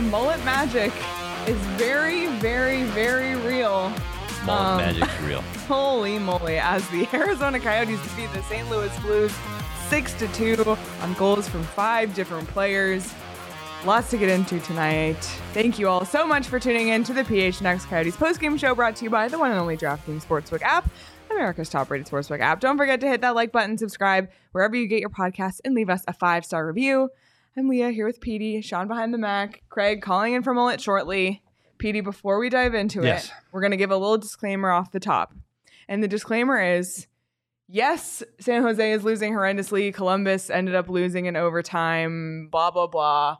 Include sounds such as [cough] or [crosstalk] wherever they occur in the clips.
The Mullett magic is very, very, very real. Mullett Um, magic's real. [laughs] Holy moly! As the [laughs] Arizona Coyotes defeat the St. Louis Blues six to two on goals from five different players. Lots to get into tonight. Thank you all so much for tuning in to the PHNX Coyotes postgame show brought to you by the one and only DraftKings Sportsbook app, America's top-rated sportsbook app. Don't forget to hit that like button, subscribe wherever you get your podcasts, and leave us a five-star review. I'm Leah here with Petey, Sean behind the Mac, Craig calling in from Mullett shortly. Petey, before we dive into Yes. it, we're going to give a little disclaimer off the top. And the disclaimer is yes, San Jose is losing horrendously. Columbus ended up losing in overtime, blah, blah, blah.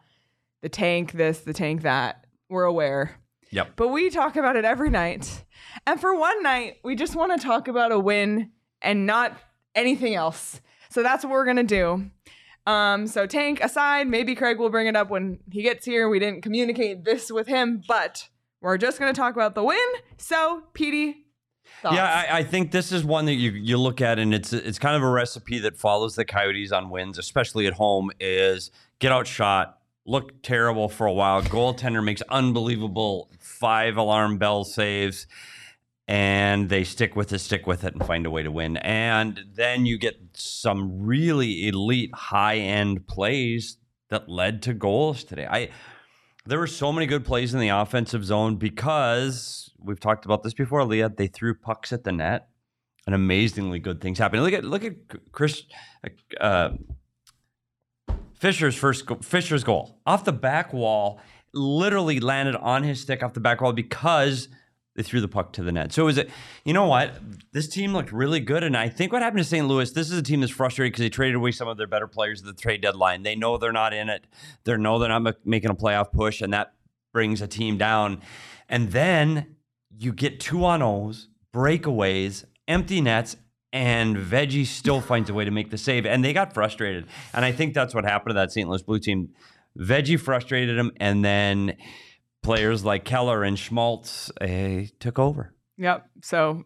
The tank, this, the tank, that. We're aware. Yep. But we talk about it every night. And for one night, we just want to talk about a win and not anything else. So that's what we're going to do. Um, so tank aside, maybe Craig will bring it up when he gets here. We didn't communicate this with him, but we're just going to talk about the win. So, Petey, thoughts? Yeah, I, I think this is one that you you look at, and it's it's kind of a recipe that follows the Coyotes on wins, especially at home. Is get outshot, look terrible for a while. Goaltender makes unbelievable five alarm bell saves, and they stick with it, stick with it, and find a way to win. And then you get some really elite high end plays that led to goals today. I there were so many good plays in the offensive zone because we've talked about this before, Leah. They threw pucks at the net, and amazingly good things happened. Look at look at Chris uh, Fischer's first go- Fischer's goal off the back wall, literally landed on his stick off the back wall because they threw the puck to the net. So is it? You know what? This team looked really good, and I think what happened to St. Louis. This is a team that's frustrated because they traded away some of their better players at the trade deadline. They know they're not in it. They know they're not making a playoff push, and that brings a team down. And then you get two on O's, breakaways, empty nets, and Veggie still finds a way to make the save. And they got frustrated. And I think that's what happened to that St. Louis Blue team. Veggie frustrated them, and then players like Keller and Schmaltz uh, took over. Yep. So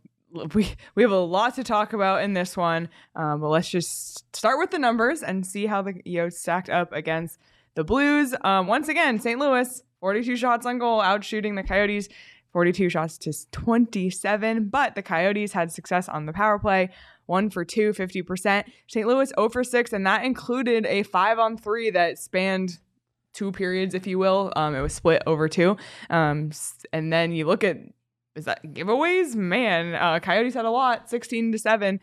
we we have a lot to talk about in this one, um, but let's just start with the numbers and see how the EOs stacked up against the Blues. Um, once again, St. Louis, 42 shots on goal, out shooting the Coyotes, 42 shots to 27. But the Coyotes had success on the power play, one for two, 50%. St. Louis 0 for 6, and that included a five on three that spanned two periods, if you will. Um, it was split over two. Um, and then you look at is that giveaways? Man, uh, Coyotes had a lot, 16 to 7,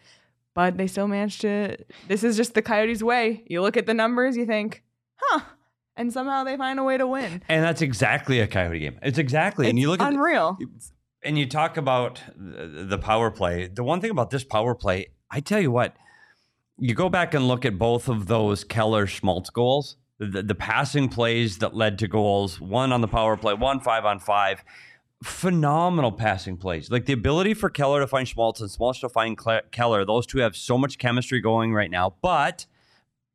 but they still managed to. This is just the Coyotes' way. You look at the numbers, you think, huh, and somehow they find a way to win. And that's exactly a Coyote game. It's exactly. and you look at unreal. and you talk about the the power play. The one thing about this power play, I tell you what, you go back and look at both of those Keller Schmaltz goals, the, the passing plays that led to goals, one on the power play, one five on five. Phenomenal passing plays. Like the ability for Keller to find Schmaltz and Schmaltz to find Cle- Keller. Those two have so much chemistry going right now. But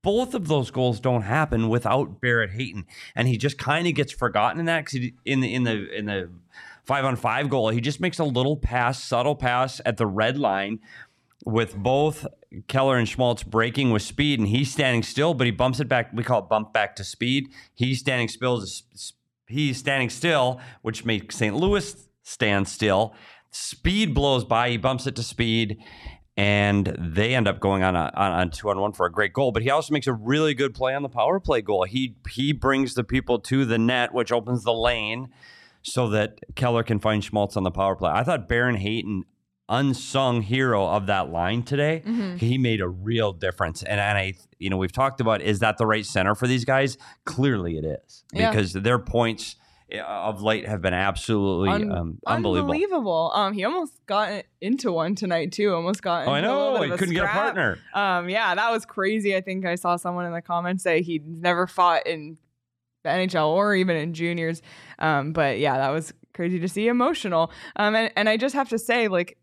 both of those goals don't happen without Barrett Hayton, and he just kind of gets forgotten in that because in the in the in the five on five goal, he just makes a little pass, subtle pass at the red line with both Keller and Schmaltz breaking with speed, and he's standing still, but he bumps it back. We call it bump back to speed. He's standing still. He's standing still, which makes St. Louis stand still. Speed blows by. He bumps it to speed, and they end up going on a on, on two on one for a great goal. But he also makes a really good play on the power play goal. He he brings the people to the net, which opens the lane so that Keller can find Schmaltz on the power play. I thought Barrett Hayton unsung hero of that line today. Mm-hmm. He made a real difference. And, and I, you know, we've talked about is that the right center for these guys? Clearly it is Yeah. because their points uh, of late have been absolutely Un- um, unbelievable. Unbelievable. Um, he almost got into one tonight too. Almost got. Oh, I know. He couldn't get a partner. Um, yeah, that was crazy. I think I saw someone in the comments say he'd never fought in the NHL or even in juniors. Um, but yeah, that was crazy to see. Emotional. Um, and, and I just have to say, like,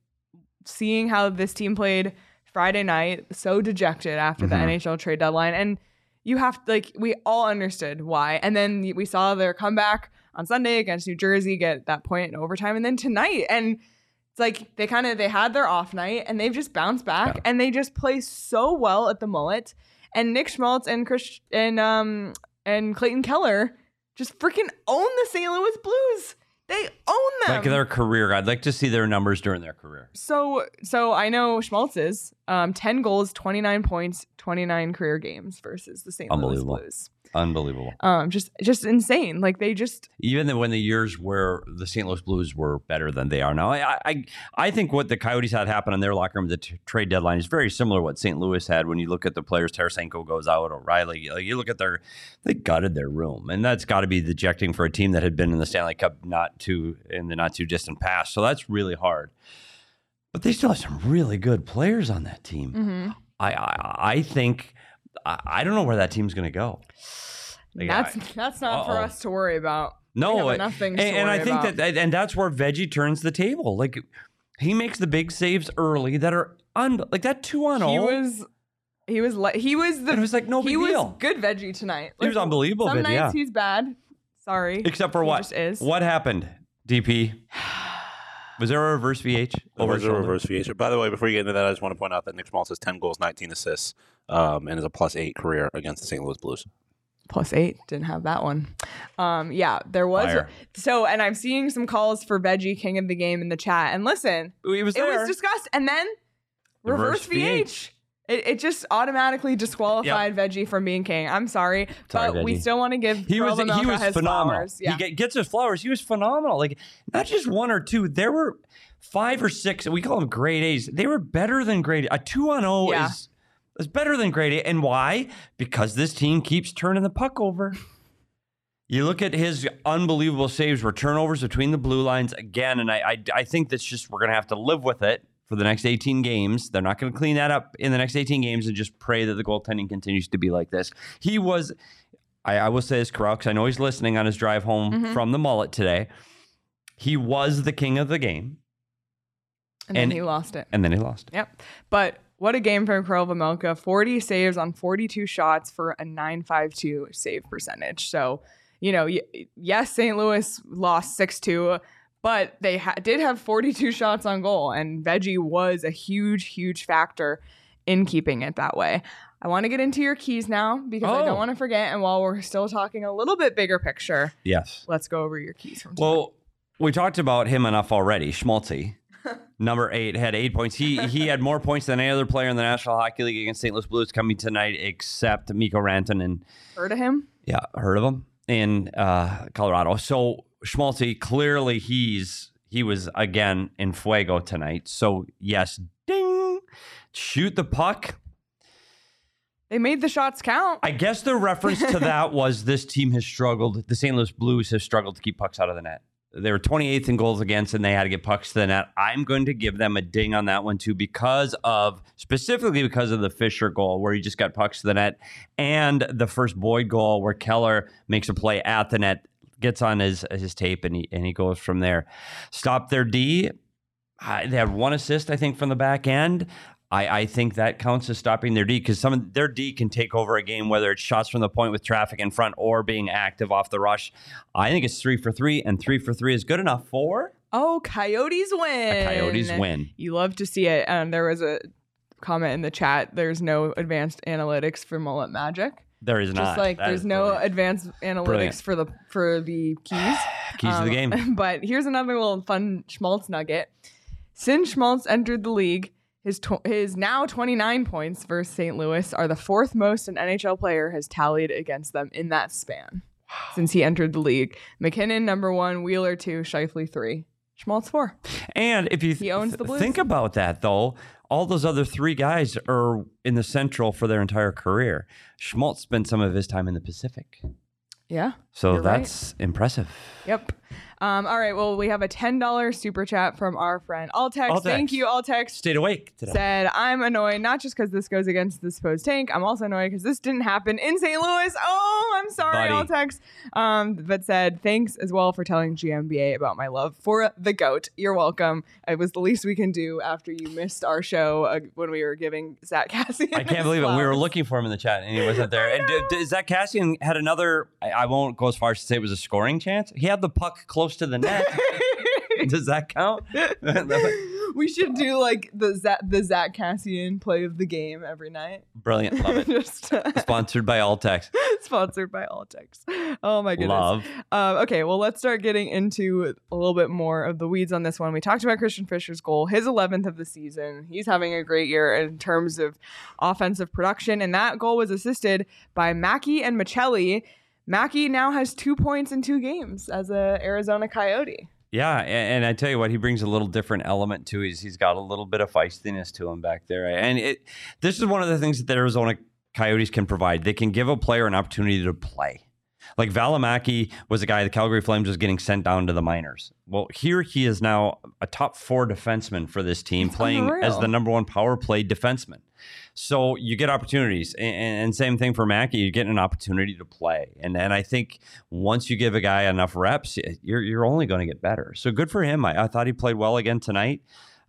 seeing how this team played Friday night, so dejected after the Mhm. NHL trade deadline, and you have like we all understood why, and then we saw their comeback on Sunday against New Jersey, get that point in overtime, and then tonight, and it's like they kind of they had their off night and they've just bounced back Yeah. and they just play so well at the Mullett. And Nick Schmaltz and Chris and um and Clayton Keller just freaking own the St. Louis Blues. They own them. Like their career. I'd like to see their numbers during their career. so so I know Schmaltz's um 10 goals, 29 points, 29 career games versus the St. Louis Blues. Unbelievable. Um just just insane. Like they just Even when the years where the St. Louis Blues were better than they are now, I I, I think what the Coyotes had happen in their locker room, at the t- trade deadline, is very similar to what St. Louis had. When you look at the players, Tarasenko goes out, O'Reilly, like you look at their, they gutted their room, and that's got to be dejecting for a team that had been in the Stanley Cup not too in the not too distant past. So that's really hard. But they still have some really good players on that team. mhm. I, I I think I, I don't know where that team's going to go. Like, that's I- that's not for Uh-oh. us to worry about. No, it- and, to and I think about. that, and that's where Veggie turns the table. Like he makes the big saves early that are un, like that two on all. he was he was like he was the And it was like no he big was deal. good veggie tonight. He was unbelievable, Some nights yeah. he's bad. Sorry. Except for He what? just is. What happened? DP [sighs] [sighs] was there a reverse VH There over was his a reverse VH. By the way, before you get into that, I just want to point out that Nick Schmaltz has 10 goals, 19 assists, um, and is a plus eight career against the St. Louis Blues. Plus eight. Didn't have that one. Um, yeah, there was Fire. so and I'm seeing some calls for Veggie King of the Game in the chat. And listen, He was it was discussed and then reverse, Reverse VH. VH. It, it just automatically disqualified Veggie from being king. I'm sorry, Sorry, but we still want to give he was he was phenomenal. flowers. Yeah. He get, gets his flowers. He was phenomenal. Like not just one or two. There were five or six. We call them grade A's. They were better than grade a two on zero Yeah. is is better than grade A. And why? Because this team keeps turning the puck over. You look at his unbelievable saves, were turnovers between the blue lines again, and I, I, I think that's just we're gonna have to live with it for the next 18 games. They're not gonna clean that up in the next 18 games and just pray that the goaltending continues to be like this. He was, I, I will say this, Corral, because I know he's listening on his drive home Mhm. from the Mullett today. He was the king of the game, and then he lost it. and then he lost. Yep. But what a game from Karel Vejmelka. 40 saves on 42 shots for a 952 save percentage. So, you know, yes, St. Louis lost 6 2, but they ha- did have 42 [laughs] shots on goal, and Veggie was a huge, huge factor in keeping it that way. I want to get into your keys now because I Oh. don't want to forget. And while we're still talking a little bit bigger picture, Yes. let's go over your keys. Well, we talked about him enough already. Schmaltzy, [laughs] number eight, had eight points. He he had more [laughs] points than any other player in the National Hockey League against St. Louis Blues coming tonight, except Mikko Rantanen and Heard of him? yeah, heard of him in uh, Colorado. So Schmaltzy clearly he's he was again in fuego tonight. So yes, ding, shoot the puck. They made the shots count. I guess the reference to [laughs] that was this team has struggled. The St. Louis Blues have struggled to keep pucks out of the net. They were 28th in goals against, and they had to get pucks to the net. I'm going to give them a ding on that one too, because of specifically because of the Fischer goal where he just got pucks to the net, and the first Boyd goal where Keller makes a play at the net, gets on his his tape, and he and he goes from there. Stop their D. I- They had one assist, I think, from the back end. I, I think that counts as stopping their D because some of their D can take over a game, whether it's shots from the point with traffic in front or being active off the rush. I think it's three for three, and three for three is good enough for Oh, Coyotes win. a Coyotes win. You love to see it. Um, there was a comment in the chat. There's no advanced analytics for Mullett Magic. There is Just not. like That there's is no brilliant. advanced analytics Brilliant. for the for the keys. [sighs] keys to the Um, game. [laughs] But here's another little fun Schmaltz nugget. Since Schmaltz entered the league, His tw- his now 29 points versus St. Louis are the fourth most an NHL player has tallied against them in that span since he entered the league. MacKinnon number one, Wheeler two, Scheifele three, Schmaltz four. And if you He owns the Blues. think about that, though, all those other three guys are in the Central for their entire career. Schmaltz spent some of his time in the Pacific. Yeah. So You're right. that's impressive. Yep. Um, all right. Well, we have a $10 super chat from our friend Altex. Altex. Thank you, Altex. Stayed awake today. Said, I'm annoyed not just because this goes against the supposed tank. I'm also annoyed because this didn't happen in St. Louis. Oh, I'm sorry, Buddy. Altex. Um, but said, thanks as well for telling GMBA about my love for the goat. You're welcome. It was the least we can do after you missed our show uh, when we were giving Zack Kassian. I can't believe it. We were looking for him in the chat and he wasn't there. And d- d- Zack Kassian had another, I, I won't go as far as to say it was a scoring chance. He had the puck close to the net. [laughs] Does that count? [laughs] we should do like the Zach, the Zack Kassian play of the game every night. Brilliant. Love it. [laughs] Just uh, Sponsored by Altex. sponsored by Altex. Oh my goodness. Love. Um, okay, well, let's start getting into a little bit more of the weeds on this one. We talked about Christian Fischer's goal, his 11th of the season. He's having a great year in terms of offensive production, and that goal was assisted by Mackey and Maccelli. Mackey now has two points in two games as a Arizona Coyote. Yeah, a- and, I tell you what, he brings a little different element to. He's he's got a little bit of feistiness to him back there, and it. This is one of the things that the Arizona Coyotes can provide. They can give a player an opportunity to play. Like Valimaki was a guy the Calgary Flames was getting sent down to the minors. Well, here he is now a top four defenseman for this team, It's playing as the number one power play defenseman. So you get opportunities, and, and same thing for Mackey. You're getting an opportunity to play, and and I think once you give a guy enough reps, you're you're only going to get better. So good for him. I, I thought he played well again tonight.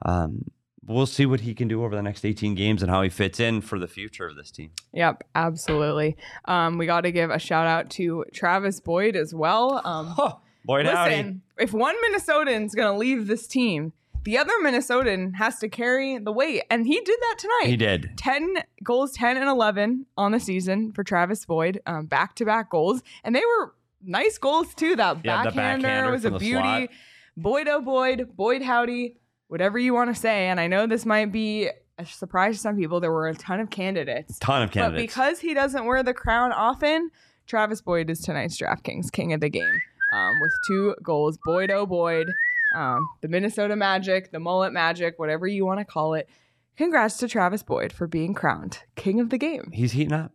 Um, we'll see what he can do over the next 18 games and how he fits in for the future of this team. Yep, absolutely. Um, we got to give a shout out to Travis Boyd as well. Um, [laughs] Boyd howdy. Listen, if one Minnesotan's going to leave this team, the other Minnesotan has to carry the weight. And he did that tonight. He did. 10 goals, 10 and 11 on the season for Travis Boyd, back to back goals. And they were nice goals, too. That Yeah, backhander, backhander was a beauty. slot. Boyd, oh Boyd, Boyd, howdy, whatever you want to say. And I know this might be a surprise to some people. There were a ton of candidates. Ton of candidates. But because he doesn't wear the crown often, Travis Boyd is tonight's DraftKings king of the game um, with two goals. Boyd, oh Boyd, um, the Minnesota Magic, the Mullett Magic, whatever you want to call it. Congrats to Travis Boyd for being crowned king of the game. He's heating up.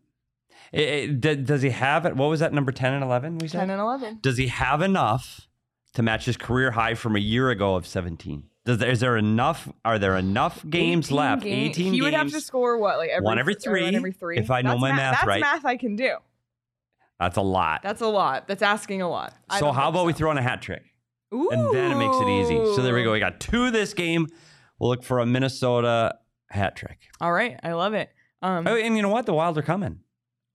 Eh, eh, d- does he have it? What was that number 10 and 11 we said? 10 and 11. Does he have enough to match his career high from a year ago of 17? Does there, is there enough? Are there enough games 18 left? game- 18 He would have games. to score what, like every One every or one every three. if I know That's my ma- math that's right. math I can do. That's a lot. That's a lot. That's asking a lot. I so how about we throw in a hat trick? And then it makes it easy. So there we go. We got two this game. We'll look for a Minnesota hat trick. All right, I love it. Um, Oh, and you know what? The Wild are coming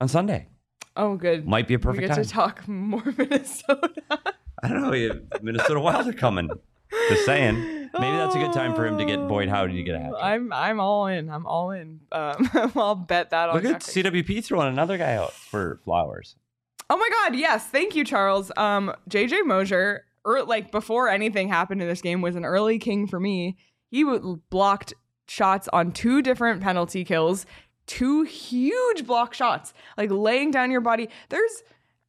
on Sunday. oh, good. Might be a we perfect get time. to talk [laughs] more Minnesota. I don't know. Minnesota Wild are coming. Just saying. Maybe that's a good time for him to get Boyd Howdy to get a hat trick. I'm I'm all in. I'm all in. Um, [laughs] I'll bet that on. Look at. CWP throwing another guy out for Flowers. Oh my God! Yes, thank you, Charles. Um, JJ Moser, er, like before anything happened in this game, was an early king for me. He w- blocked shots on two different penalty kills, two huge block shots, like laying down your body. There's,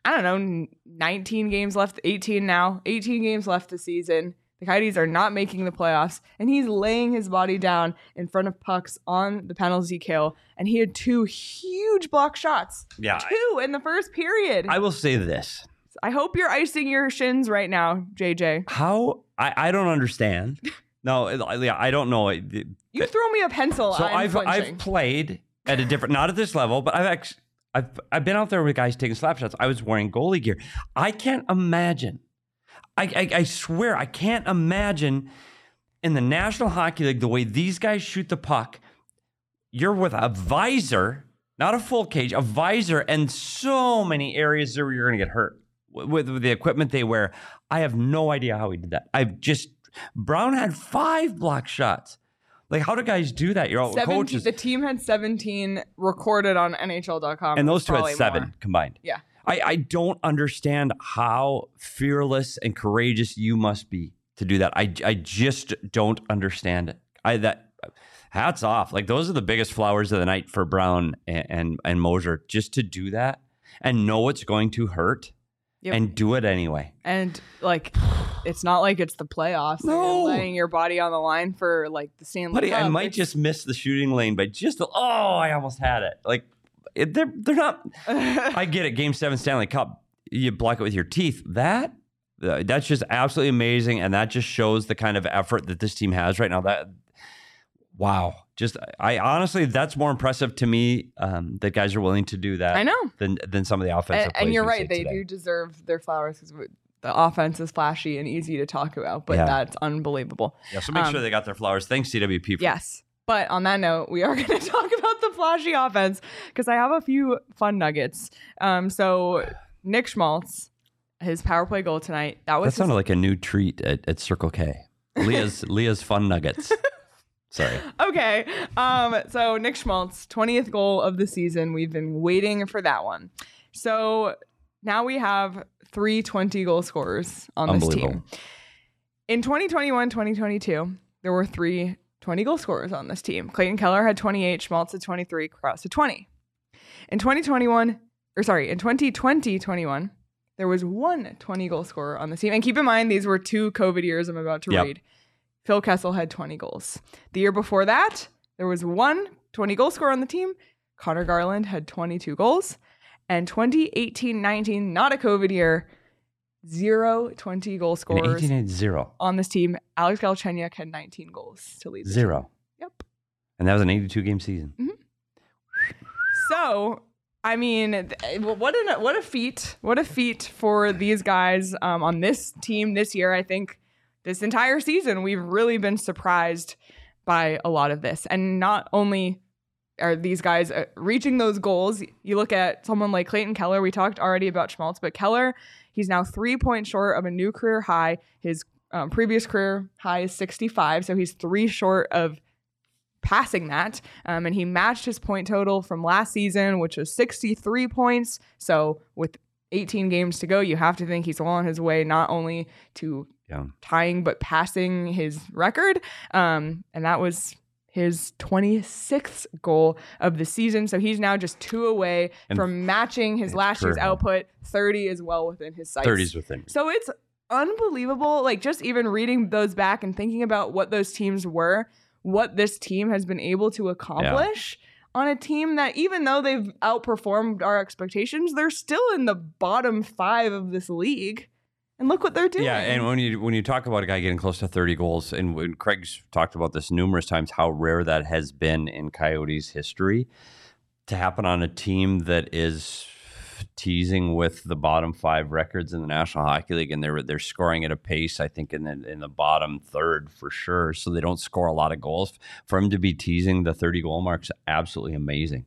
I don't know, 19 games left, 18 now, 18 games left this season. The Coyotes are not making the playoffs, and he's laying his body down in front of pucks on the penalty kill, and he had two huge block shots. Yeah. Two in the first period. I will say this. I hope you're icing your shins right now, JJ. How I, I don't understand. [laughs] No, yeah, I don't know. You throw me a pencil. So I'm I've flinching. I've played at a different, not at this level, but I've actually I've I've been out there with guys taking slap shots. I was wearing goalie gear. I can't imagine. I I, I swear I can't imagine in the National Hockey League the way these guys shoot the puck. You're with a visor, not a full cage, a visor, and so many areas where you're going to get hurt with, with the equipment they wear. I have no idea how he did that. I've just Brown had five block shots. Like, how do guys do that? You're all 17 coaches, The team had 17 recorded on NHL.com. and those two had seven more. combined. Yeah. I, I don't understand how fearless and courageous you must be to do that. I, I just don't understand it. I that hats off. Like those are the biggest flowers of the night for Brown and and, and Moser just to do that and know it's going to hurt Yep. and do it anyway. And like, it's not like it's the playoffs. and No. You're laying your body on the line for like the Stanley But I might It's- just miss the shooting lane by just a, oh, I almost had it. Like it, they're they're not. [laughs] I get it. Game seven Stanley Cup, you block it with your teeth. That uh, that's just absolutely amazing, and that just shows the kind of effort that this team has right now. That wow, just I honestly, that's more impressive to me um, that guys are willing to do that. I know. than than some of the offensive. And, and you're right. They today. do deserve their flowers because the offense is flashy and easy to talk about, but Yeah. that's unbelievable. Yeah, so make um, sure they got their flowers. Thanks CWP. For Yes. But on that note, we are [laughs] going to talk about the flashy offense because I have a few fun nuggets. Um, so Nick Schmaltz, his power play goal tonight, that That was his- sounded like a new treat at, at Circle K. Leah's [laughs] Leah's Fun Nuggets. Sorry. okay. Um, so Nick Schmaltz, 20th goal of the season. We've been waiting for that one. So now we have three 20 goal scorers on this team. In 2021 2022, there were three 20 goal scorers on this team. Clayton Keller had 28, Schmaltz had 23, Crouse had 20. In 2021, or sorry, in 2020 21, there was one 20 goal scorer on the team. And keep in mind, these were two COVID years I'm about to Yep. read. Phil Kessel had 20 goals. The year before that, there was one 20 goal scorer on the team. Conor Garland had 22 goals. And 2018 19, not a COVID year, zero 20 goal scorers 1880. on this team. Alex Galchenyuk had 19 goals to lead the Zero. team. Yep. And that was an 82 game season. So, I mean, what a what a feat! What a feat for these guys um, on this team this year. I think this entire season we've really been surprised by a lot of this, and not only are these guys uh, reaching those goals. You look at someone like Clayton Keller. We talked already about Schmaltz, but Keller, he's now three points short of a new career high. His um, previous career high is 65, so he's three short of passing that. Um, and he matched his point total from last season, which was 63 points. So with 18 games to go, you have to think he's well on his way not only to Yeah. tying but passing his record. Um, and that was his 26th goal of the season. So he's now just two away And from matching his last year's output. 30 is well within his sights. 30s within. So it's unbelievable. Like just even reading those back and thinking about what those teams were, what this team has been able to accomplish on a team that even though they've outperformed our expectations, they're still in the bottom five of this league. And look what they're doing. Yeah, and when you when you talk about a guy getting close to 30 goals, and when Craig's talked about this numerous times, how rare that has been in Coyotes history to happen on a team that is teasing with the bottom five records in the National Hockey League, and they're they're scoring at a pace, I think, in the in the bottom third for sure. So they don't score a lot of goals. For him to be teasing the 30 goal marks, absolutely amazing.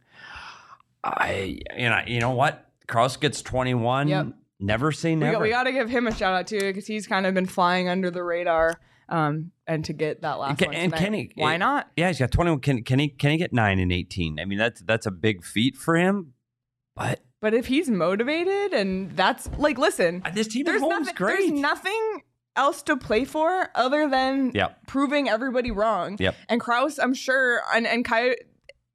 I you know you know what Crouse gets 21. Yep. Never say we, got, we got to give him a shout out too because he's kind of been flying under the radar. Um, and to get that last Ca- one, and Kenny, why eh, not? Yeah, he's got 21. Can, can he can he get nine and 18? I mean, that's that's a big feat for him. But But if he's motivated and that's like, listen, this team at there's home's nothing, great. there's nothing else to play for other than Yep. proving everybody wrong. Yep. And Crouse, I'm sure, and and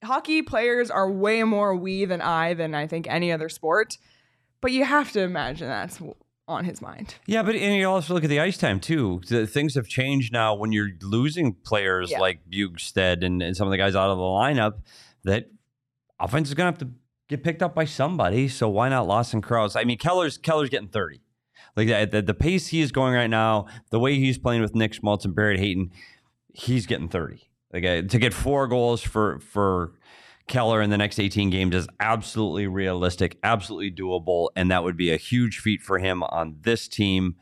hockey players are way more we than I than I think any other sport. But you have to imagine that's on his mind. Yeah, but and you also look at the ice time too. The, things have changed now when you're losing players Yeah. like Bjugstad and, and some of the guys out of the lineup. That offense is gonna have to get picked up by somebody. So why not Lawson Crouse? I mean, Keller's Keller's getting 30. Like the, the, the pace he is going right now, the way he's playing with Nick Schmaltz and Barrett Hayton, he's getting 30. Like uh, to get four goals for for Keller in the next 18 games is absolutely realistic, absolutely doable, and that would be a huge feat for him on this team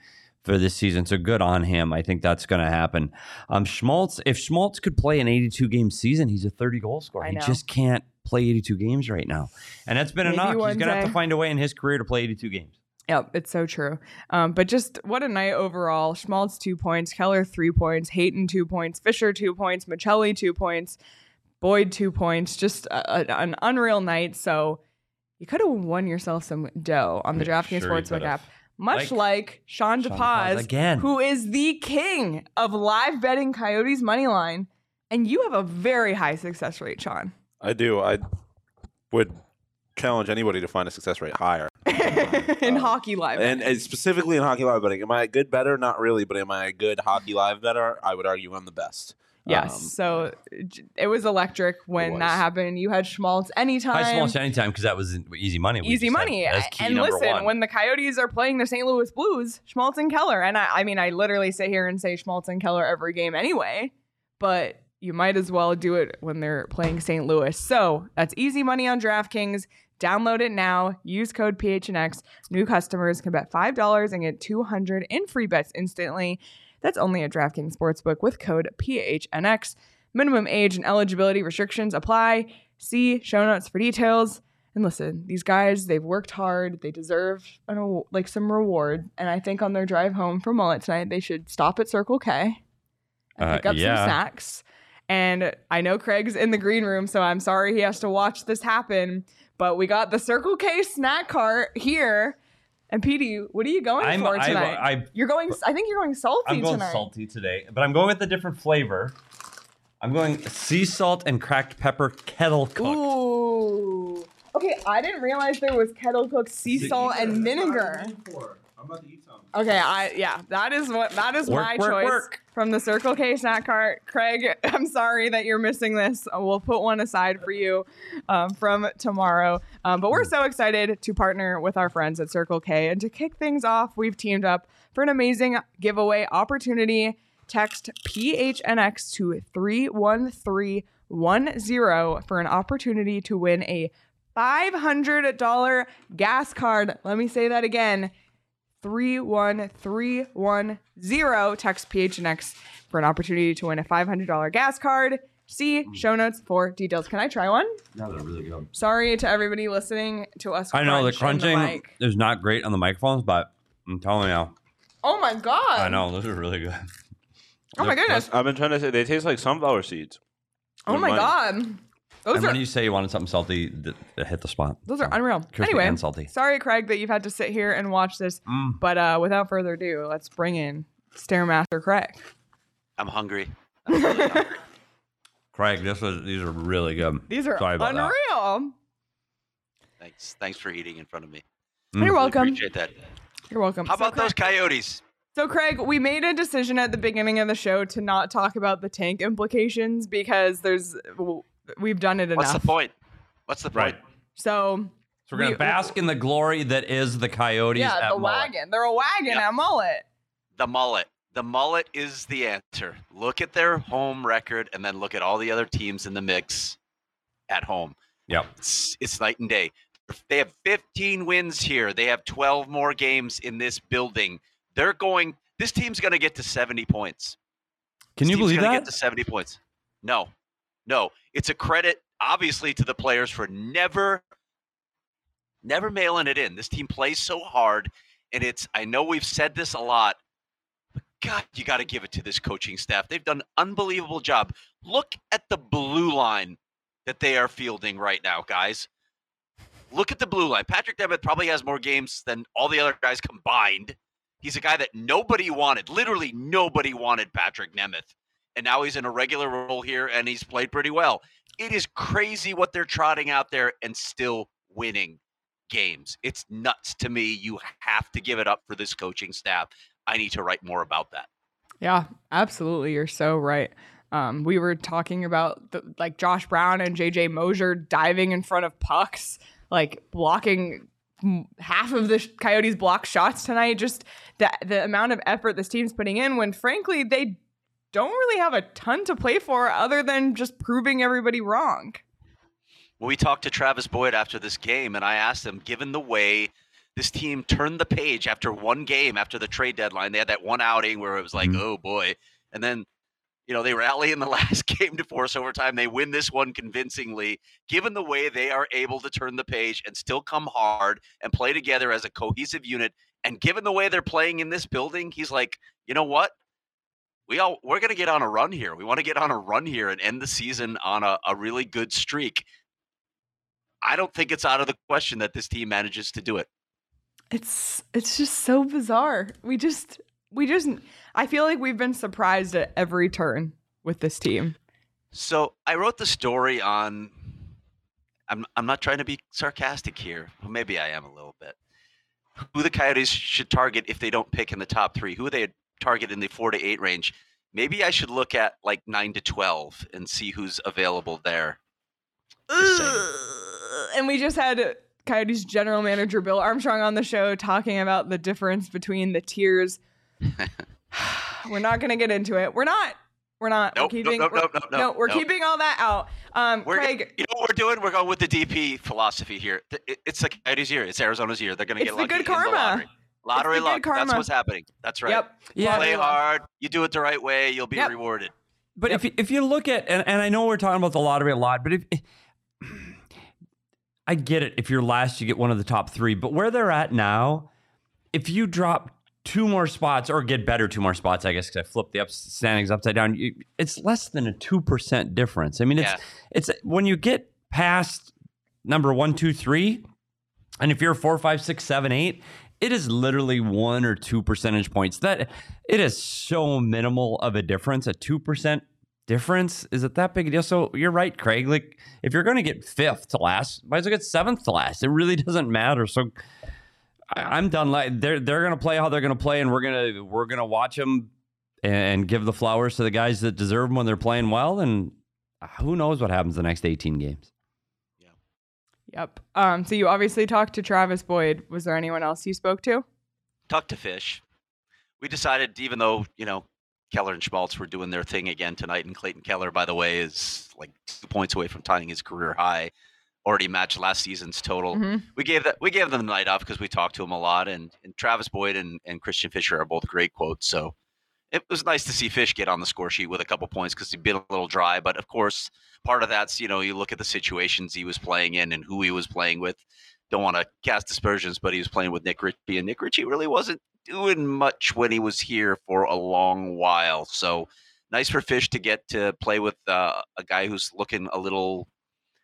for this season. So good on him. I think that's going to happen. Um, Schmaltz, if Schmaltz could play an 82 game season, he's a 30 goal scorer. He just can't play 82 games right now, and that's been Maybe enough. He's going to have to find a way in his career to play 82 games. Yep, it's so true. Um, but just what a night overall. Schmaltz two points, Keller three points, Hayton two points, Fischer two points, Maccelli two points, Boyd two points. Just a, a- an unreal night. So you could have won yourself some dough on the DraftKings Sure Sportsbook app. Much Like like, Sean Sean DePaz, DePaz again. who is the king of live betting Coyotes money line. And you have a very high success rate, Sean. I do. I would challenge anybody to find a success rate higher. [laughs] in Um, hockey live. And, and specifically in hockey live betting, am I a good better? Not really, but am I a good hockey live better? I would argue I'm the best. Yes. Um, so it was electric when was. that happened. You had Schmaltz anytime. High small anytime because that was easy money. We Easy had- money. Key and listen, one. when the Coyotes are playing the St. Louis Blues, Schmaltz and Keller, and I, I mean, I literally sit here and say Schmaltz and Keller every game anyway, but you might as well do it when they're playing St. Louis. So that's easy money on DraftKings. Download it now. Use code PHNX. New customers can bet $5 and get 200 in free bets instantly. That's only at DraftKings Sportsbook with code PHNX. Minimum age and eligibility restrictions apply. See show notes for details. And listen, these guys, they've worked hard. They deserve an, like some reward. And I think on their drive home from Mullett tonight, they should stop at Circle K and Uh, pick up yeah. some snacks. And I know Craig's in the green room, so I'm sorry he has to watch this happen. But we got the Circle K snack cart here. And Petey, what are you going I'm, for tonight? I, you're going. I think you're going salty I'm going tonight. salty today, but I'm going with a different flavor. I'm going sea salt and cracked pepper kettle cooked. Ooh. Okay, I didn't realize there was kettle cooked sea salt and vinegar. I'm about to eat some. Okay, I yeah, that is what that is Work, my work, choice work. from the Circle K snack cart. Craig, [laughs] I'm sorry that you're missing this. Uh, We'll put one aside for you um, from tomorrow. Um, but we're so excited to partner with our friends at Circle K and to kick things off. We've teamed up for an amazing giveaway opportunity. Text PHNX to 31310 for an opportunity to win a $500 gas card. Let me say that again 31310. Text PHNX for an opportunity to win a $500 gas card. See mm. show notes for details. Can I try one? No, they're really good. Sorry to everybody listening to us. I know the crunch in crunching mic. is not great on the microphones, but I'm telling you, oh my god! I know those are really good. Oh my goodness! I've been trying to say they taste like sunflower seeds. Oh my Mine. god! Those and are when you say you wanted something salty, th- it hit the spot. those are unreal. Crispy anyway, and salty. sorry, Craig, that you've had to sit here and watch this. Mm. But uh, without further ado, let's bring in Stairmaster Craig. I'm hungry. [laughs] I'm really hungry. Craig, this was these are really good. These are Sorry about that. unreal. Thanks. Thanks for eating in front of me. Mm. You're Really welcome. Appreciate that. You're welcome. How So, about those coyotes? So, Craig, we made a decision at the beginning of the show to not talk about the tank implications because there's we've done it enough. What's enough. the point? What's the point? Right. So, So we're gonna we- bask in the glory that is the Coyotes. yeah, at the Mullett. wagon. They're a wagon Yep. at Mullett. The Mullett. The Mullett is the answer. Look at their home record and then look at all the other teams in the mix at home. Yep. It's, it's night and day. They have 15 wins here. They have 12 more games in this building. They're going. This team's going to get to 70 points. Can This you team's believe that? Get to 70 points. No, no. It's a credit, obviously, to the players for never, never mailing it in. This team plays so hard, and it's. I know we've said this a lot, but God, you got to give it to this coaching staff. They've done an unbelievable job. Look at the blue line that they are fielding right now, guys. Look at the blue line. Patrick Nemeth probably has more games than all the other guys combined. He's a guy that nobody wanted. Literally nobody wanted Patrick Nemeth. And now he's in a regular role here and he's played pretty well. It is crazy what they're trotting out there and still winning games. It's nuts to me. You have to give it up for this coaching staff. I need to write more about that. Yeah, absolutely. You're so right. Um, we were talking about the, like Josh Brown and JJ Moser diving in front of pucks, like blocking half of the Coyotes' block shots tonight. Just the the amount of effort this team's putting in when, frankly, they don't really have a ton to play for other than just proving everybody wrong. Well, we talked to Travis Boyd after this game, and I asked him, given the way this team turned the page after one game, after the trade deadline, they had that one outing where it was like, Mhm. oh boy. And then, you know, they rally in the [laughs] last game to force overtime. They win this one convincingly. Given the way they are able to turn the page and still come hard and play together as a cohesive unit, and given the way they're playing in this building, he's like, you know what? We all we're gonna get on a run here. We want to get on a run here and end the season on a, a really good streak. I don't think it's out of the question that this team manages to do it. It's it's just so bizarre. We just we just I feel like we've been surprised at every turn with this team. So I wrote the story on. I'm I'm not trying to be sarcastic here. Well, maybe I am a little bit. Who the Coyotes should target if they don't pick in the top three? Who are they target in the four to eight range? Maybe I should look at like nine to twelve and see who's available there. And we just had Coyotes general manager Bill Armstrong on the show talking about the difference between the tiers. [sighs] we're not going to get into it. We're not. We're not. Nope, we're keeping. nope, nope, nope, no, we're keeping all that out. Um, We're Craig, you know what we're doing? We're going with the DP philosophy here. It's the Coyotes' year. It's Arizona's year. They're going to get lucky good in the karma. Lottery. Luck. That's what's happening. That's right. Yep. Yeah. Play hard. You do it the right way. You'll be Yep. rewarded. But if you, if you look at and, and I know we're talking about the lottery a lot, but if I get it, if you're last, you get one of the top three. But where they're at now, if you drop two more spots or get better two more spots, I guess because I flipped the up standings upside down, you, it's less than a two percent difference. I mean, it's Yeah. it's when you get past number one, two, three, and if you're four, five, six, seven, eight, it is literally one or two percentage points. That it is so minimal of a difference. A two percent difference is it that big a deal? So you're right, Craig. Like if you're going to get fifth to last, might as well get seventh to last. It really [laughs] doesn't matter. So I, I'm done. Like they're they're going to play how they're going to play, and we're gonna we're gonna watch them and give the flowers to the guys that deserve them when they're playing well. And who knows what happens the next 18 games. Yep. Um, so you obviously talked to Travis Boyd. Was there anyone else you spoke to? Talk to Fish. We decided, even though you know Keller and Schmaltz were doing their thing again tonight, and Clayton Keller, by the way, is like two points away from tying his career high, already matched last season's total. Mhm. We gave that we gave them the night off because we talked to him a lot, and, and Travis Boyd and, and Christian Fischer are both great quotes. So it was nice to see Fish get on the score sheet with a couple points because he'd been a little dry. But of course, part of that's you know you look at the situations he was playing in and who he was playing with. Don't want to cast aspersions, but he was playing with Nick Ritchie, and Nick Ritchie really wasn't doing much when he was here for a long while. So nice for Fish to get to play with uh, a guy who's looking a little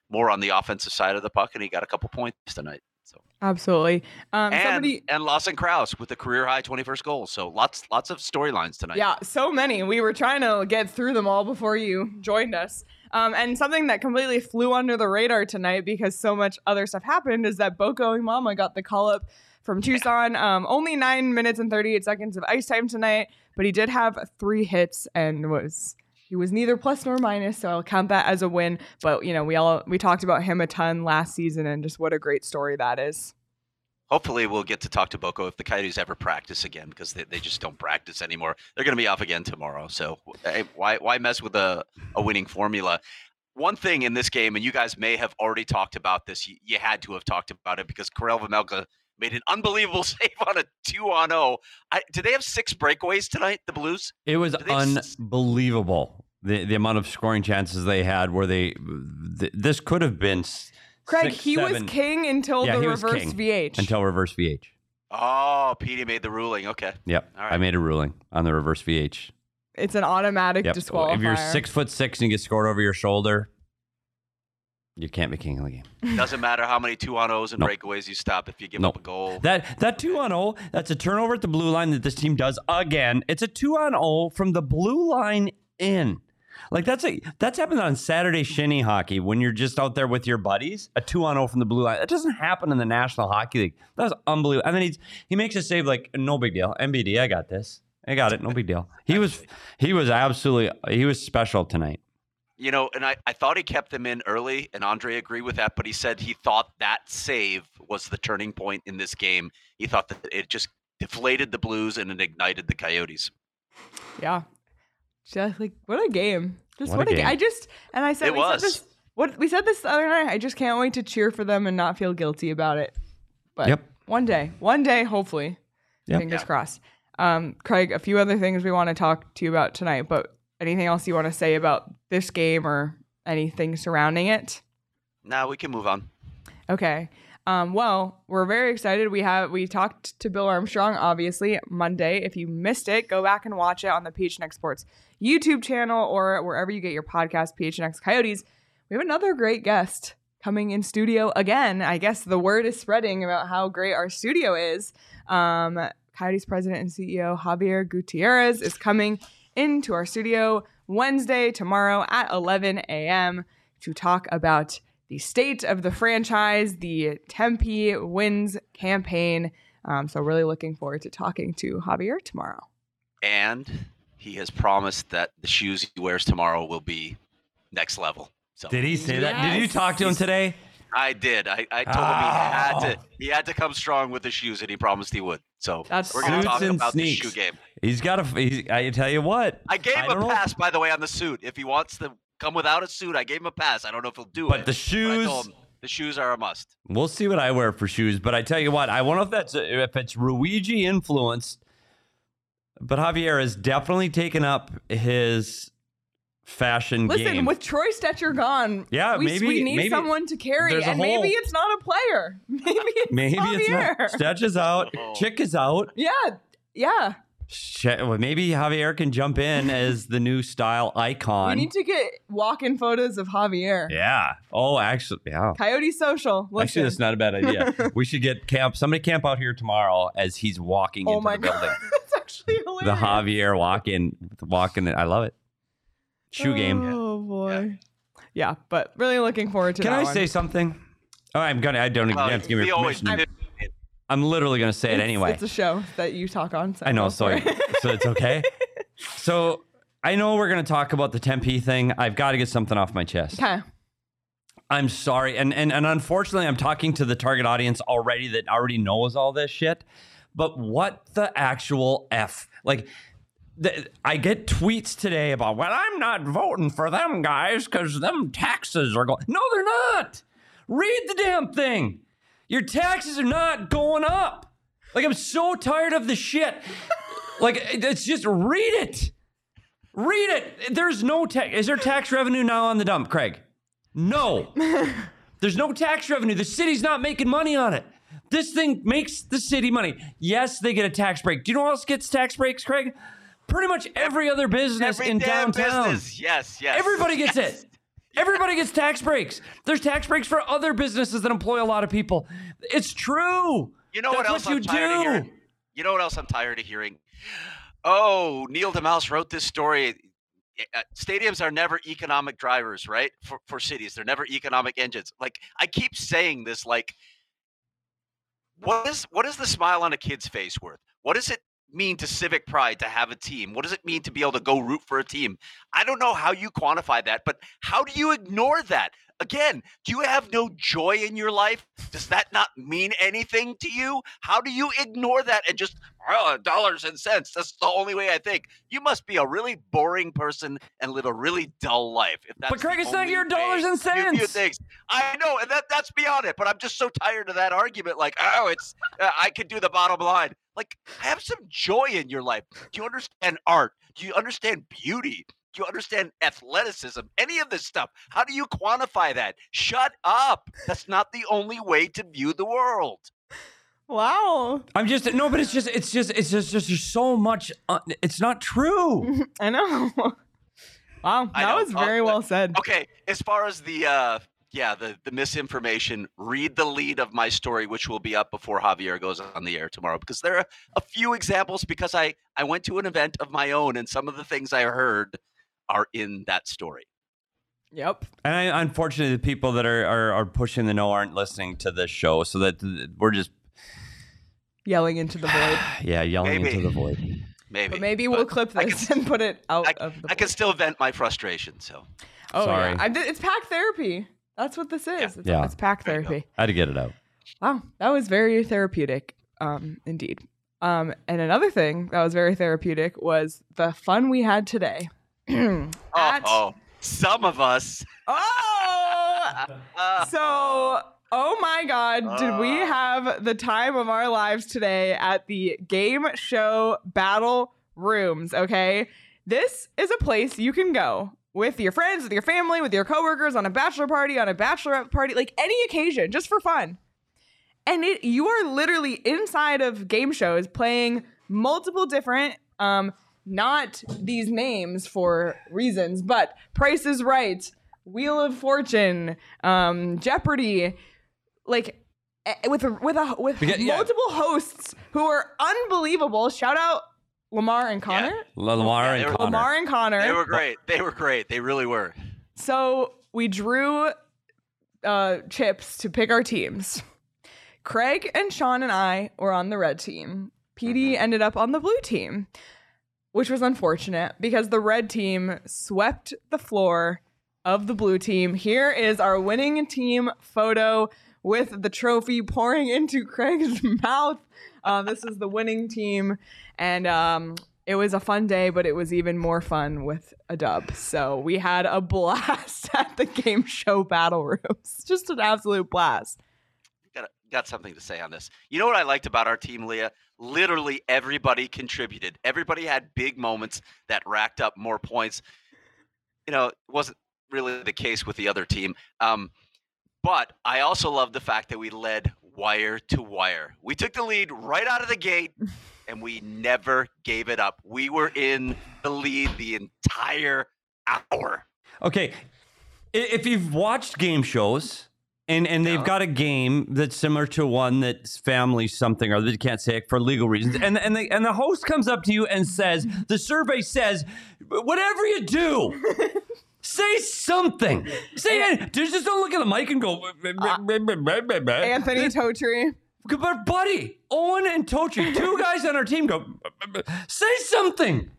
more on the offensive side of the puck, and he got a couple points tonight. So Absolutely. Um, and somebody. and Lawson Crouse with a career high 21st goal. So lots lots of storylines tonight. Yeah, so many. We were trying to get through them all before you joined us. Um, and something that completely flew under the radar tonight because so much other stuff happened is that Boko Imama got the call up from Tucson. Um, only nine minutes and 38 seconds of ice time tonight, but he did have three hits and was he was neither plus nor minus, so I'll count that as a win. But you know, we all we talked about him a ton last season and just what a great story that is. Hopefully, we'll get to talk to Boko if the Coyotes ever practice again because they, they just don't practice anymore. They're going to be off again tomorrow. So hey, why why mess with a, a winning formula? One thing in this game, and you guys may have already talked about this. You, you had to have talked about it because Karel Vejmelka made an unbelievable [laughs] save on a two on oh. zero. Did they have six breakaways tonight? The Blues. It was Do they s- unbelievable the the amount of scoring chances they had. Where they th- this could have been s- Craig, six, he seven- was king until Yeah, the reverse VH. until reverse VH. Oh, Petey made the ruling. Okay. Yep, All I made a ruling on the reverse VH. it's an automatic Yep. disqualifier. If you're six foot six and you get scored over your shoulder, you can't be king of the game. Doesn't matter how many two on O's and Nope. breakaways you stop if you give Nope. up a goal. That that two on zero, that's a turnover at the blue line that this team does again. It's a two on zero from the blue line in. Like that's a that's happened on Saturday shinny hockey when you're just out there with your buddies. A two on zero from the blue line. That doesn't happen in the National Hockey League. That's unbelievable. And then he's he makes a save like no big deal. MBD, I got this. I got it. No big deal. He was he was absolutely he was special tonight. You know, and I, I thought he kept them in early, and Andre agreed with that, but he said he thought that save was the turning point in this game. He thought that it just deflated the Blues and it ignited the Coyotes. Yeah. Just like what a game. Just What what, a a game. game. I just and I said It we was. said this what we said this the other night. I just can't wait to cheer for them and not feel guilty about it. But Yep. one day, one day, hopefully. Yep. Fingers Yeah. crossed. Um, Craig, a few other things we want to talk to you about tonight, but anything else you want to say about this game or anything surrounding it? Now we can move on. Okay. Um, well, we're very excited. We have we talked to Bill Armstrong, obviously, Monday. If you missed it, go back and watch it on the PHNX Sports YouTube channel or wherever you get your podcast, PHNX Coyotes. We have another great guest coming in studio again. I guess the word is spreading about how great our studio is. Um, Coyotes president and CEO Xavier Gutierrez is coming into our studio Wednesday, tomorrow at 11 a.m., to talk about the state of the franchise, the Tempe wins campaign. Um, so, really looking forward to talking to Xavier tomorrow. And he has promised that the shoes he wears tomorrow will be next level. So Did he say that? Did you talk to him today? I did. I, I told him he had Oh. to ah. he had to come strong with the shoes, and he promised he would. So That's we're going to talk about sneaks. the shoe game. He's got a. I tell you what. I gave I him a know pass, by the way, on the suit. If he wants to come without a suit, I gave him a pass. I don't know if he'll do But it. the I shoes. told him the shoes are a must. We'll see what I wear for shoes, but I tell you what, I wonder if that's if it's Ruigi influenced. But Xavier has definitely taken up his fashion Listen, game. with Troy Stecher gone, Yeah, we, maybe- we need maybe someone to carry, there's a and maybe it's not a player. [laughs] Maybe it's Maybe it's Xavier. not. Stetch is out. Chick is out. Yeah, yeah. Shit, well, maybe Xavier can jump in [laughs] as the new style icon. We need to get walk-in photos of Xavier. yeah. Oh, actually, yeah. Coyote Social. Actually, that's not a bad idea. [laughs] we should get camp. Somebody camp out here tomorrow as he's walking oh into my the god, building. that's actually hilarious. The. Xavier walk-in, walking. I love it. Shoe game. Oh boy. Yeah. but really looking forward to it. Can that I one. say something? Oh, I'm gonna. I don't Uh, have to give me we always permission. do. I'm literally gonna say it anyway. It's a show that you talk on. So I know, go so for so it's okay. so I know we're gonna talk about the Tempe thing. I've got to get something off my chest. okay. I'm sorry, and and and unfortunately, I'm talking to the target audience already that already knows all this shit. But what the actual f? Like, the, I get tweets today about, well, I'm not voting for them guys because them taxes are going. No, they're not. Read the damn thing. Your taxes are not going up. Like, I'm so tired of the shit. like, it's just read it. Read it. There's no tax. Is there tax revenue now on the dump, Craig? No. [laughs] There's no tax revenue. The city's not making money on it. This thing makes the city money. Yes, they get a tax break. Do you know who else gets tax breaks, Craig? Pretty much every other business Every in downtown. business. Yes, yes. Everybody gets yes. it. Everybody gets tax breaks. There's tax breaks for other businesses that employ a lot of people. It's true. You know what else what you I'm tired of do. hearing? You know what else I'm tired of hearing? Oh, Neil deMause wrote this story. Uh, Stadiums are never economic drivers, right? For for cities, they're never economic engines. Like I keep saying this, like what is what is the smile on a kid's face worth? What is it mean to civic pride to have a team? What does it mean to be able to go root for a team? I don't know how you quantify that, but how do you ignore that? Again, do you have no joy in your life? Does that not mean anything to you? How do you ignore that and just oh, dollars and cents? That's the only way I think. You must be a really boring person and live a really dull life. If that's But Craig, it's not your dollars and you cents. things. I know, and that that's beyond it. But I'm just so tired of that argument. Like, oh, it's uh, I could do the bottom line. Like, have some joy in your life. Do you understand art? Do you understand beauty? Do you understand athleticism? Any of this stuff? How do you quantify that? Shut up. That's not the only way to view the world. Wow. I'm just no, but it's just it's just it's just just there's so much. Uh, it's not true. [laughs] I know. [laughs] wow. I That know. was Uh, very but- well said. Okay, as far as the uh yeah, the the misinformation, read the lead of my story which will be up before Xavier goes on the air tomorrow because there are a few examples because I I went to an event of my own and some of the things I heard are in that story. Yep. And I, unfortunately, the people that are, are are pushing the no aren't listening to this show, so that we're just Yelling into the void. [sighs] yeah yelling Maybe. into the void. Maybe. But maybe we'll clip I this can- [laughs] and put it out I, of the I can still vent my frustration, so Oh, Sorry. yeah. I did, it's pack therapy. That's what this is. It's, Yeah. it's pack There you go. therapy. I had to get it out. Wow, that was very therapeutic. Um, indeed. Um, and another thing that was very therapeutic was the fun we had today. oh, [clears throat] At- oh, some of us oh, uh, so oh my god, did we Ah. have the time of our lives today at the game show battle rooms? Okay, this is a place you can go with your friends, with your family, with your coworkers on a bachelor party, on a bachelorette party, like any occasion, just for fun. And it you are literally inside of game shows playing multiple different um not these names for reasons, but Price is Right, Wheel of Fortune, um, Jeopardy, like eh, with a, with a with get- yeah. multiple hosts who are unbelievable. Shout out Lamar and Connor. Lamar Yeah, they and were- Connor. Lamar and Connor. They were great. They were great. They really were. So we drew uh, chips to pick our teams. Craig and Sean and I were on the red team. PD ended up on the blue team, which was unfortunate because the red team swept the floor of the blue team. Here is our winning team photo with the trophy pouring into Craig's [laughs] mouth. Uh, this is the winning team, and um, it was a fun day, but it was even more fun with a dub. So we had a [laughs] blast at the game show battle rooms. [laughs] Just an absolute blast. got got something to say on this. You know what I liked about our team, Leah? Literally everybody contributed. Everybody had big moments that racked up more points. You know, it wasn't really the case with the other team. Um, but I also love the fact that we led wire to wire. We took the lead right out of the gate [laughs] and we never gave it up. We were in the lead the entire hour. Okay, if you've watched game shows and and they've got a game that's similar to one that's family something or they can't say it for legal reasons, hmm. and and the and the host comes up to you and says, the survey says, whatever you do. [laughs] Say something. Say it. Just don't look at the mic and go. Uh, [laughs] Anthony Totri. But buddy, Owen and Tochi, two [laughs] guys on our team, go. Say something.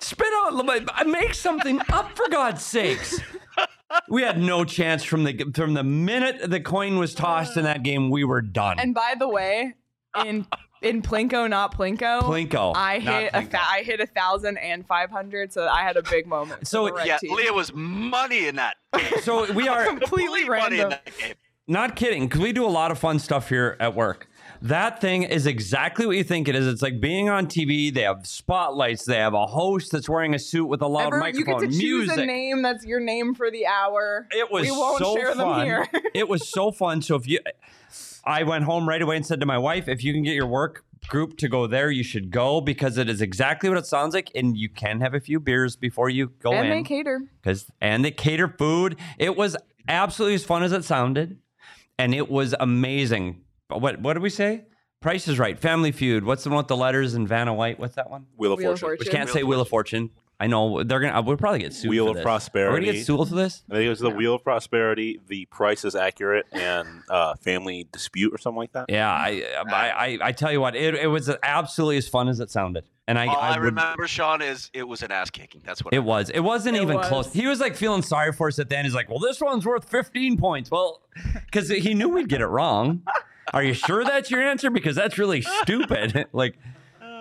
Spit out. Make something up for God's sakes. We had no chance from the from the minute the coin was tossed in that game. We were done. And by the way, in in Plinko, not Plinko, Plinko, I not hit a Plinko. th- I hit a thousand and five hundred, so I had a big moment. So, the Yeah, team. Leah was money in that game. so we [laughs] are completely money in random. that game. not kidding because we do a lot of fun stuff here at work. That thing is exactly what you think it is. It's like being on TV. They have spotlights. They have a host that's wearing a suit with a loud you microphone. get to choose music. a name that's your name for the hour. It was we won't so share them fun. here. [laughs] it was so fun. So if you, I went home right away and said to my wife, if you can get your work group to go there, you should go because it is exactly what it sounds like, and you can have a few beers before you go and they cater. Because and they cater food. It was absolutely as fun as it sounded, and it was amazing. What what did we say? Price is right. Family Feud. What's the one with the letters and Vanna White? What's that one? Wheel of Wheel of Fortune. Fortune. We can't say Wheel of Fortune. I know they're gonna. We'll probably get sued. Wheel for of this. Are we gonna Prosperity. get sued for this? I think it was the Wheel of Prosperity, the Price is Accurate, and uh, Family Dispute or something like that. Yeah, I, I, I, I tell you what, it, it was absolutely as fun as it sounded, and I, All I, I, would, remember, Sean, is it was an ass kicking. That's what I it was. It wasn't It even was. close. He was like feeling sorry for us at the end. He's like, "Well, this one's worth 15 points." Well, because he knew we'd get it wrong. Are you sure that's your answer? Because that's really stupid. [laughs] like,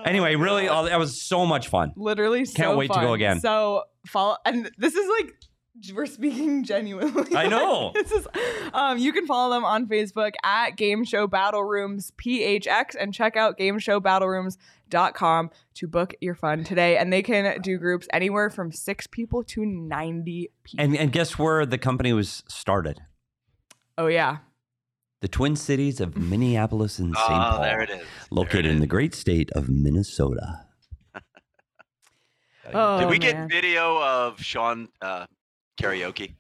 anyway, really, all, that was so much fun. Literally, Can't wait to go again. So follow, and this is like we're speaking genuinely. I know. [laughs] this is, um, you can follow them on Facebook at Game Show Battle Rooms PHX and check out game show battle GameShowBattleRooms.com to book your fun today. And they can do groups anywhere from six people to ninety people. And and guess where the company was started? oh yeah, The Twin Cities of Minneapolis and St. Oh, Paul, there it is. located it in is. the great state of Minnesota. [laughs] Oh, Did we get video of Sean uh, karaoke?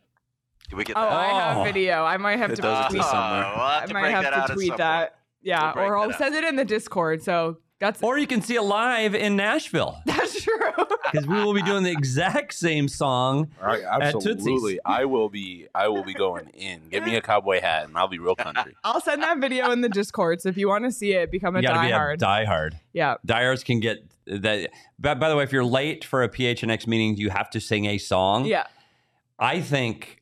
Did we get Oh, that? I have Oh. video. I might have It to does tweet. exist somewhere. we'll have I to might have to tweet that. Yeah, We'll or I'll send it in the Discord. So that's Or you can see it live in Nashville [laughs] that's true. [laughs] because we will be doing the exact same song. All right, At Tootsie's. absolutely. I will be. I will be going in. Give me a cowboy hat, and I'll be real country. [laughs] I'll send that video in the Discord. So if you want to see it, become a You gotta be a diehard. diehard. yeah. Diehards can get that. By, by the way, if you're late for a PHNX meeting, you have to sing a song. Yeah. I think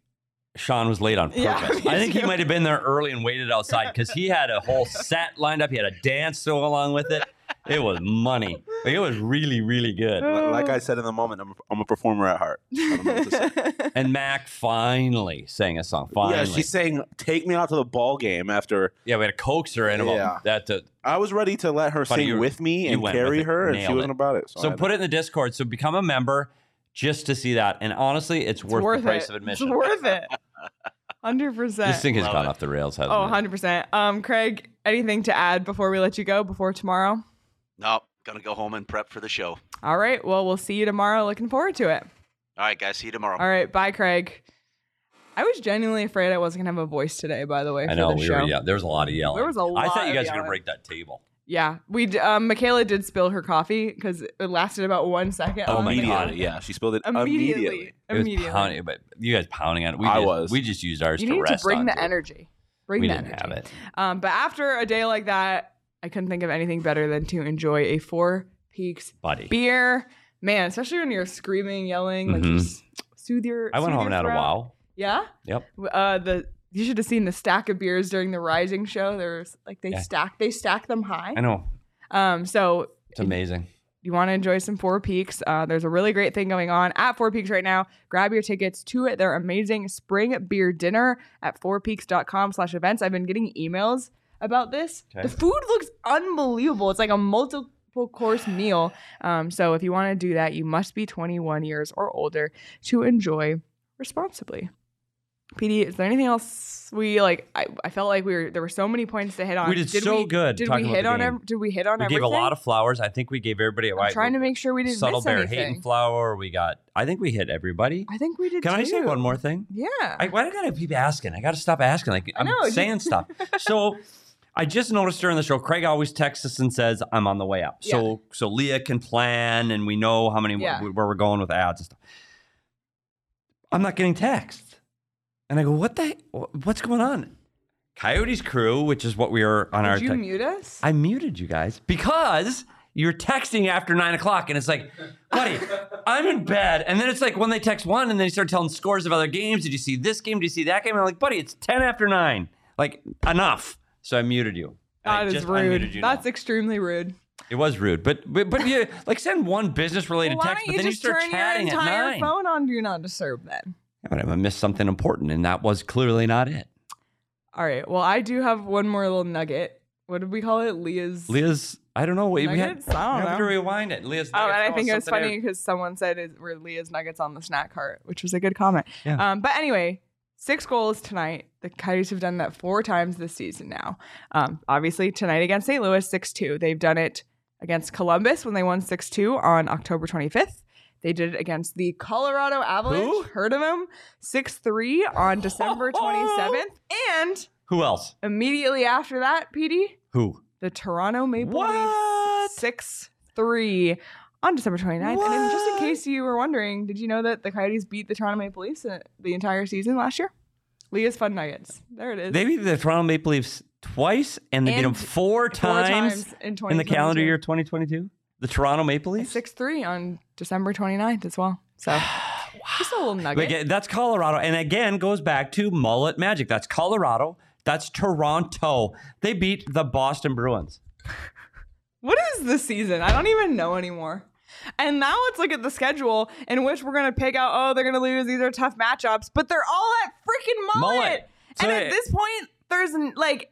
Sean was late on purpose. Yeah, I think he might have been there early and waited outside because he had a whole set lined up. He had a dance to go along with it. It was money. Like, it was really, really good. Like I said in the moment, I'm a, I'm a performer at heart. I don't know what to say. [laughs] And Mac finally sang a song. Finally. Yeah, she's saying, "Take me out to the ball game." After Yeah, we had a coaxer in about Yeah. that. To, I was ready to let her Buddy, sing you- with me and carry her, and she Nailed wasn't about it. so I- put it in the Discord. So become a member just to see that. And honestly, it's, It's worth, worth the price it. of admission. It's worth it. [laughs] 100%. This thing has Love gone it. off the rails, hasn't Oh, it? 100%. Um, Craig, anything to add before we let you go before tomorrow? No, gonna go home and prep for the show. All right. Well, we'll see you tomorrow. Looking forward to it. All right, guys. See you tomorrow. All right. Bye, Craig. I was genuinely afraid I wasn't going to have a voice today, by the way. I know the we show. were. Yeah, there was a lot of yelling. There was a lot. I thought you guys were gonna break that table. Yeah, we d- um, Michaela did spill her coffee because it lasted about one second. Oh my God. Immediately, yeah. She spilled it Immediately, immediately. It was immediately. pounding, but you guys pounding on it. We I just, was. We just used ours You to need to rest bring the too. energy. Bring We the didn't energy. have it. Um, but after a day like that, I couldn't think of anything better than to enjoy a Four Peaks Buddy. beer. Man, especially when you're screaming, yelling, like Mhm. just soothe your. I went soothe home your and had a throat. wow. Yeah. Yep. Uh, the you should have seen the stack of beers during the Rising show. There's like they Yeah. stack they stack them high. I know. Um, so It's amazing. you want to enjoy some Four Peaks, uh, there's a really great thing going on at Four Peaks right now. Grab your tickets to it. their amazing spring beer dinner at fourpeaks.com slash events. I've been getting emails about this. Okay. The food looks unbelievable. It's like a multiple course meal. Um, so if you want to do that, you must be 21 years or older to enjoy responsibly. PD, is there anything else we like? I, I felt like we were there were so many points to hit on. We did so good Did talking we about hit on? Ev- did we hit on We everything? gave a lot of flowers. I think we gave everybody a I'm trying to make sure we didn't subtle miss bear anything. hating flower. We got. I think we hit everybody. I think we did. Can I say one more thing? Yeah. I, why do I gotta keep asking? I gotta stop asking. Like I'm know, you- saying stuff. [laughs] So I just noticed during the show, Craig always texts us and says, "I'm on the way up." So so Leah can plan, and we know how many Yeah. where we're going with ads and stuff. I'm not getting texts, and I go, "What the? What's going on?" Coyotes crew, which is what we are on our. Did you text- mute us? I muted you guys because you're texting after nine o'clock, and it's like, buddy, I'm in bed. And then it's like when they text one, and then they start telling scores of other games. Did you see this game? Did you see that game? And I'm like, buddy, it's ten after nine. Like enough. So I muted you. I that is just rude. you now. That's extremely rude. it was rude, but but but you like send one business related Well, text, but you then you start turn your chatting at entire nine. phone on Do Not Disturb then? Yeah, but I missed something important, and that was clearly not it. All right. Well, I do have one more little nugget. What did we call it? Leah's. Leah's. I don't know. We, we had, Nuggets? I don't have to know. rewind it. Leah's. Oh, and I think it was funny because someone said it were Leah's nuggets on the snack cart, which was a good comment. Yeah. Um, but anyway, six goals tonight. The Coyotes have done that four times this season now. Um, obviously tonight against St. Louis, six two. They've done it against Columbus when they won six two on October twenty fifth. They did it against the Colorado Avalanche. Who? Heard of them? Six three on [laughs] December twenty seventh, and Who else? immediately after that, PD, Who? the Toronto Maple What? Leafs 6 3 on December 29th. And just in case you were wondering, did you know that the Coyotes beat the Toronto Maple Leafs uh, the entire season last year? Leah's Fun Nuggets. There it is. They beat the Toronto Maple Leafs twice, and they beat them four Four times, in, in the calendar year 2022. The Toronto Maple Leafs. 6 3 on December 29th as well. So [sighs] just a little nugget. again, that's Colorado, and again goes back to mullet magic. That's Colorado. That's Toronto. They beat the Boston Bruins. [laughs] What is the season? I don't even know anymore. And now let's look at the schedule in which we're gonna pick out. Oh, they're gonna lose. These are tough matchups, but they're all at freaking mullet. Mullet. So and at this point, there's like,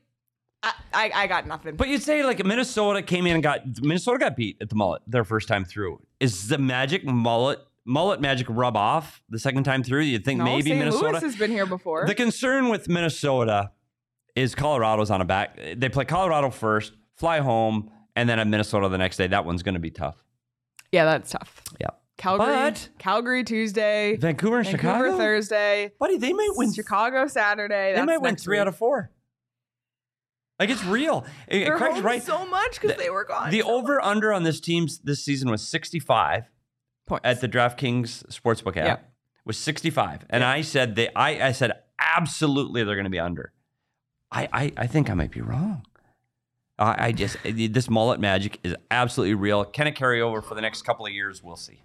I, I, I got nothing. But you'd say like Minnesota came in and got Minnesota got beat at the mullet their first time through. Is the magic mullet mullet magic rub off the second time through? You'd think no, maybe St. Minnesota? Louis has been here before. The concern with Minnesota is Colorado's on a back. They play Colorado first, fly home, and then at Minnesota the next day. That one's going to be tough. Yeah, that's tough. Yeah. Calgary, But- Calgary Tuesday, Vancouver and Vancouver Chicago, Thursday, buddy, they might win. Chicago Saturday. They That's might win three week. out of four. Like it's real. [sighs] Eh, They're Craig's home right. so much because The- they were gone. The so over under on this team's this season was 65 Points. at the DraftKings sportsbook app. Yeah. Was 65, and I said they. I I said absolutely they're going to be under. I, I I think I might be wrong. I, I just this mullet magic is absolutely real. Can it carry over for the next couple of years? We'll see.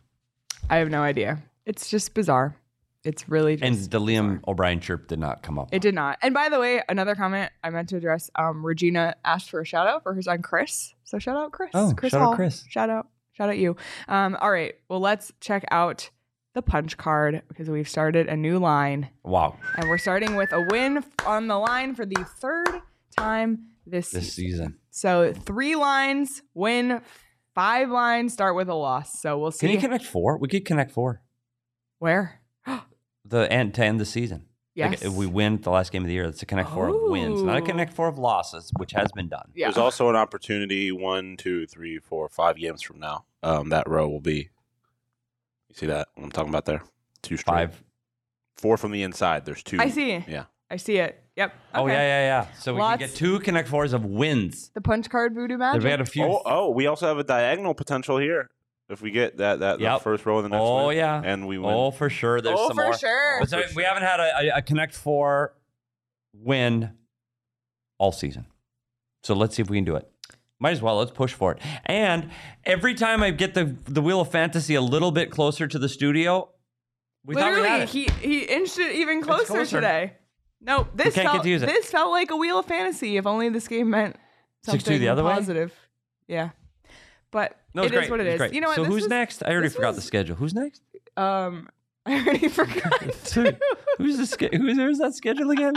I have no idea. It's just bizarre. It's really just And the Liam O'Brien chirp did not come up. It did not. And by the way, another comment I meant to address. Um, Regina asked for a shout out for her son Chris. So shout out Chris. Oh, Chris shout out Chris. Shout out. Shout out you. Um, all right. Well, let's check out the punch card because we've started a new line, wow, and we're starting with a win on the line for the third time this, this season. season. So three lines win, five lines start with a loss. So we'll see Can you connect four? We could connect four. where. [gasps] The end to end the season. Like, if we win the last game of the year, it's a connect four of wins, not a connect four of losses, which has been done. yeah. There's also an opportunity one, two, three, four, five games from now. Um, that row will be. You see that? What I'm talking about there? Two straight. Five. Four from the inside. There's two. I see. Yeah. I see it. Yep. Oh yeah, yeah, yeah. So we can get two Connect Fours of wins. The punch card voodoo They've magic. had a few. Oh, oh, we also have a diagonal potential here. If we get that that, that Yep. first row of the next Oh, win, yeah. and we win. Oh, for sure. There's oh, some for more. sure. But so we haven't had a, a, a Connect Four win all season. So let's see if we can do it. Might as well. Let's push for it. And every time I get the the Wheel of Fantasy a little bit closer to the studio, we thought we Literally, had it. he he inched it even closer, closer. today. No, this can't felt to use it. this felt like a wheel of fantasy. If only this game meant 6-2 something the other way? positive. Yeah, but no, it was it is great. what it is. great. You know what? So this who's next? I already this forgot the was- schedule. Who's next? Um, [laughs] I already [laughs] forgot. who's the sch- who's who's that schedule again?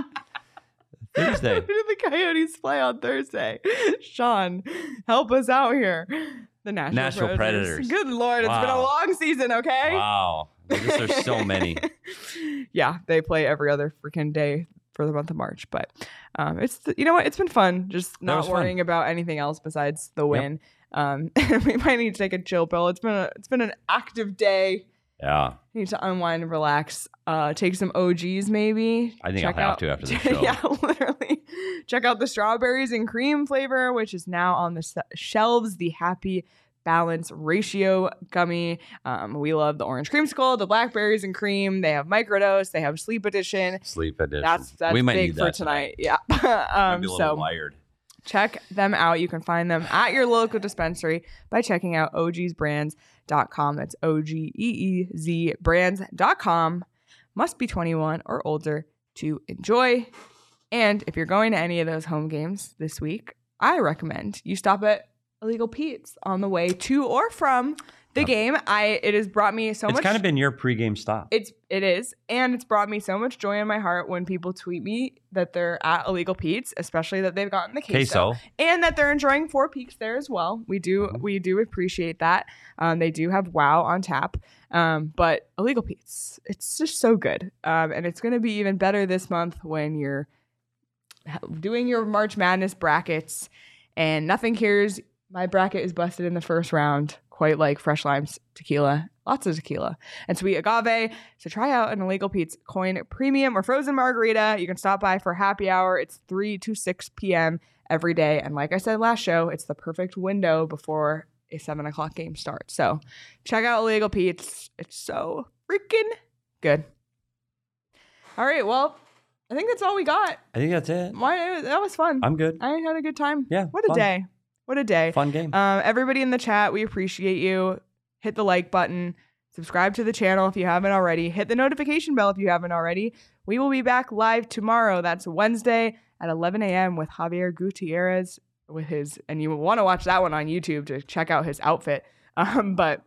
Thursday. [laughs] Who did the Coyotes play on Thursday? Sean, help us out here. The National, Nashville Predators. Good lord, it's been a Wow. long season. Okay. Wow. There's, there's so many. yeah, they play every other freaking day for the month of March. But um, it's you know what? It's been fun just not was fun. worrying about anything else besides the win. Um, [laughs] we might need to take a chill pill. It's been a it's been an active day. Yeah. Need to unwind and relax. Uh, take some OGeez maybe. I think I'll Check have out- to after [laughs] the show. yeah, literally. Check out the strawberries and cream flavor, which is now on the s- shelves. The Happy Balance Ratio gummy. Um, we love the orange creamsicle, the blackberries and cream. They have microdose. They have sleep edition. Sleep edition. That's that's we might big need for that tonight. Yeah. [laughs] Um, be a little so wired. check them out. You can find them at your local dispensary by checking out ogeezbrands.com. That's O G E E Z brands.com. Must be 21 or older to enjoy. And if you're going to any of those home games this week, I recommend you stop at Illegal Pete's on the way to or from the game. I it has brought me so much it's much kind of been your pregame stop. it's it is, and it's brought me so much joy in my heart when people tweet me that they're at Illegal Pete's, especially that they've gotten the queso, Queso. and that they're enjoying Four Peaks there as well. We do Mhm. we do appreciate that. Um, they do have Wow on tap, um, but Illegal Pete's, it's just so good, um, and it's going to be even better this month when you're doing your March Madness brackets, and nothing cures. My bracket is busted in the first round, quite like Fresh Limes tequila, lots of tequila and sweet agave. So try out an Illegal Pete's Coin Premium or Frozen Margarita. You can stop by for happy hour. It's 3 to 6 p.m. every day. And like I said last show, it's the perfect window before a 7 o'clock game starts. So check out Illegal Pete's. It's so freaking good. All right. Well, I think that's all we got. I think that's it. Why, that was fun. I'm good. I had a good time. Yeah, What a fun. day. What a day. Fun game. Um, everybody in the chat, we appreciate you. Hit the like button, subscribe to the channel if you haven't already, hit the notification bell if you haven't already. We will be back live tomorrow. That's Wednesday at 11 a.m. with Xavier Gutierrez with his, and you want to watch that one on YouTube to check out his outfit. [laughs] Um, but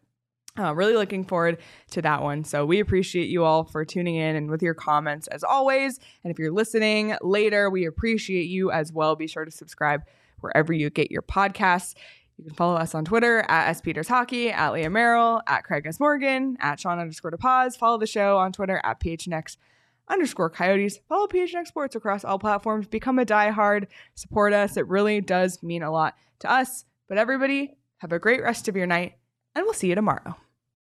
uh, really looking forward to that one. So we appreciate you all for tuning in and with your comments as always. And if you're listening later, we appreciate you as well. Be sure to subscribe wherever you get your podcasts. You can follow us on Twitter at S Peters Hockey, at Leah Merrill, at Craig S. Morgan, at Sean underscore DePaz. Follow the show on Twitter at PHNX underscore Coyotes. Follow PHNX Sports across all platforms. Become a diehard. Support us. It really does mean a lot to us. But everybody, have a great rest of your night, and we'll see you tomorrow.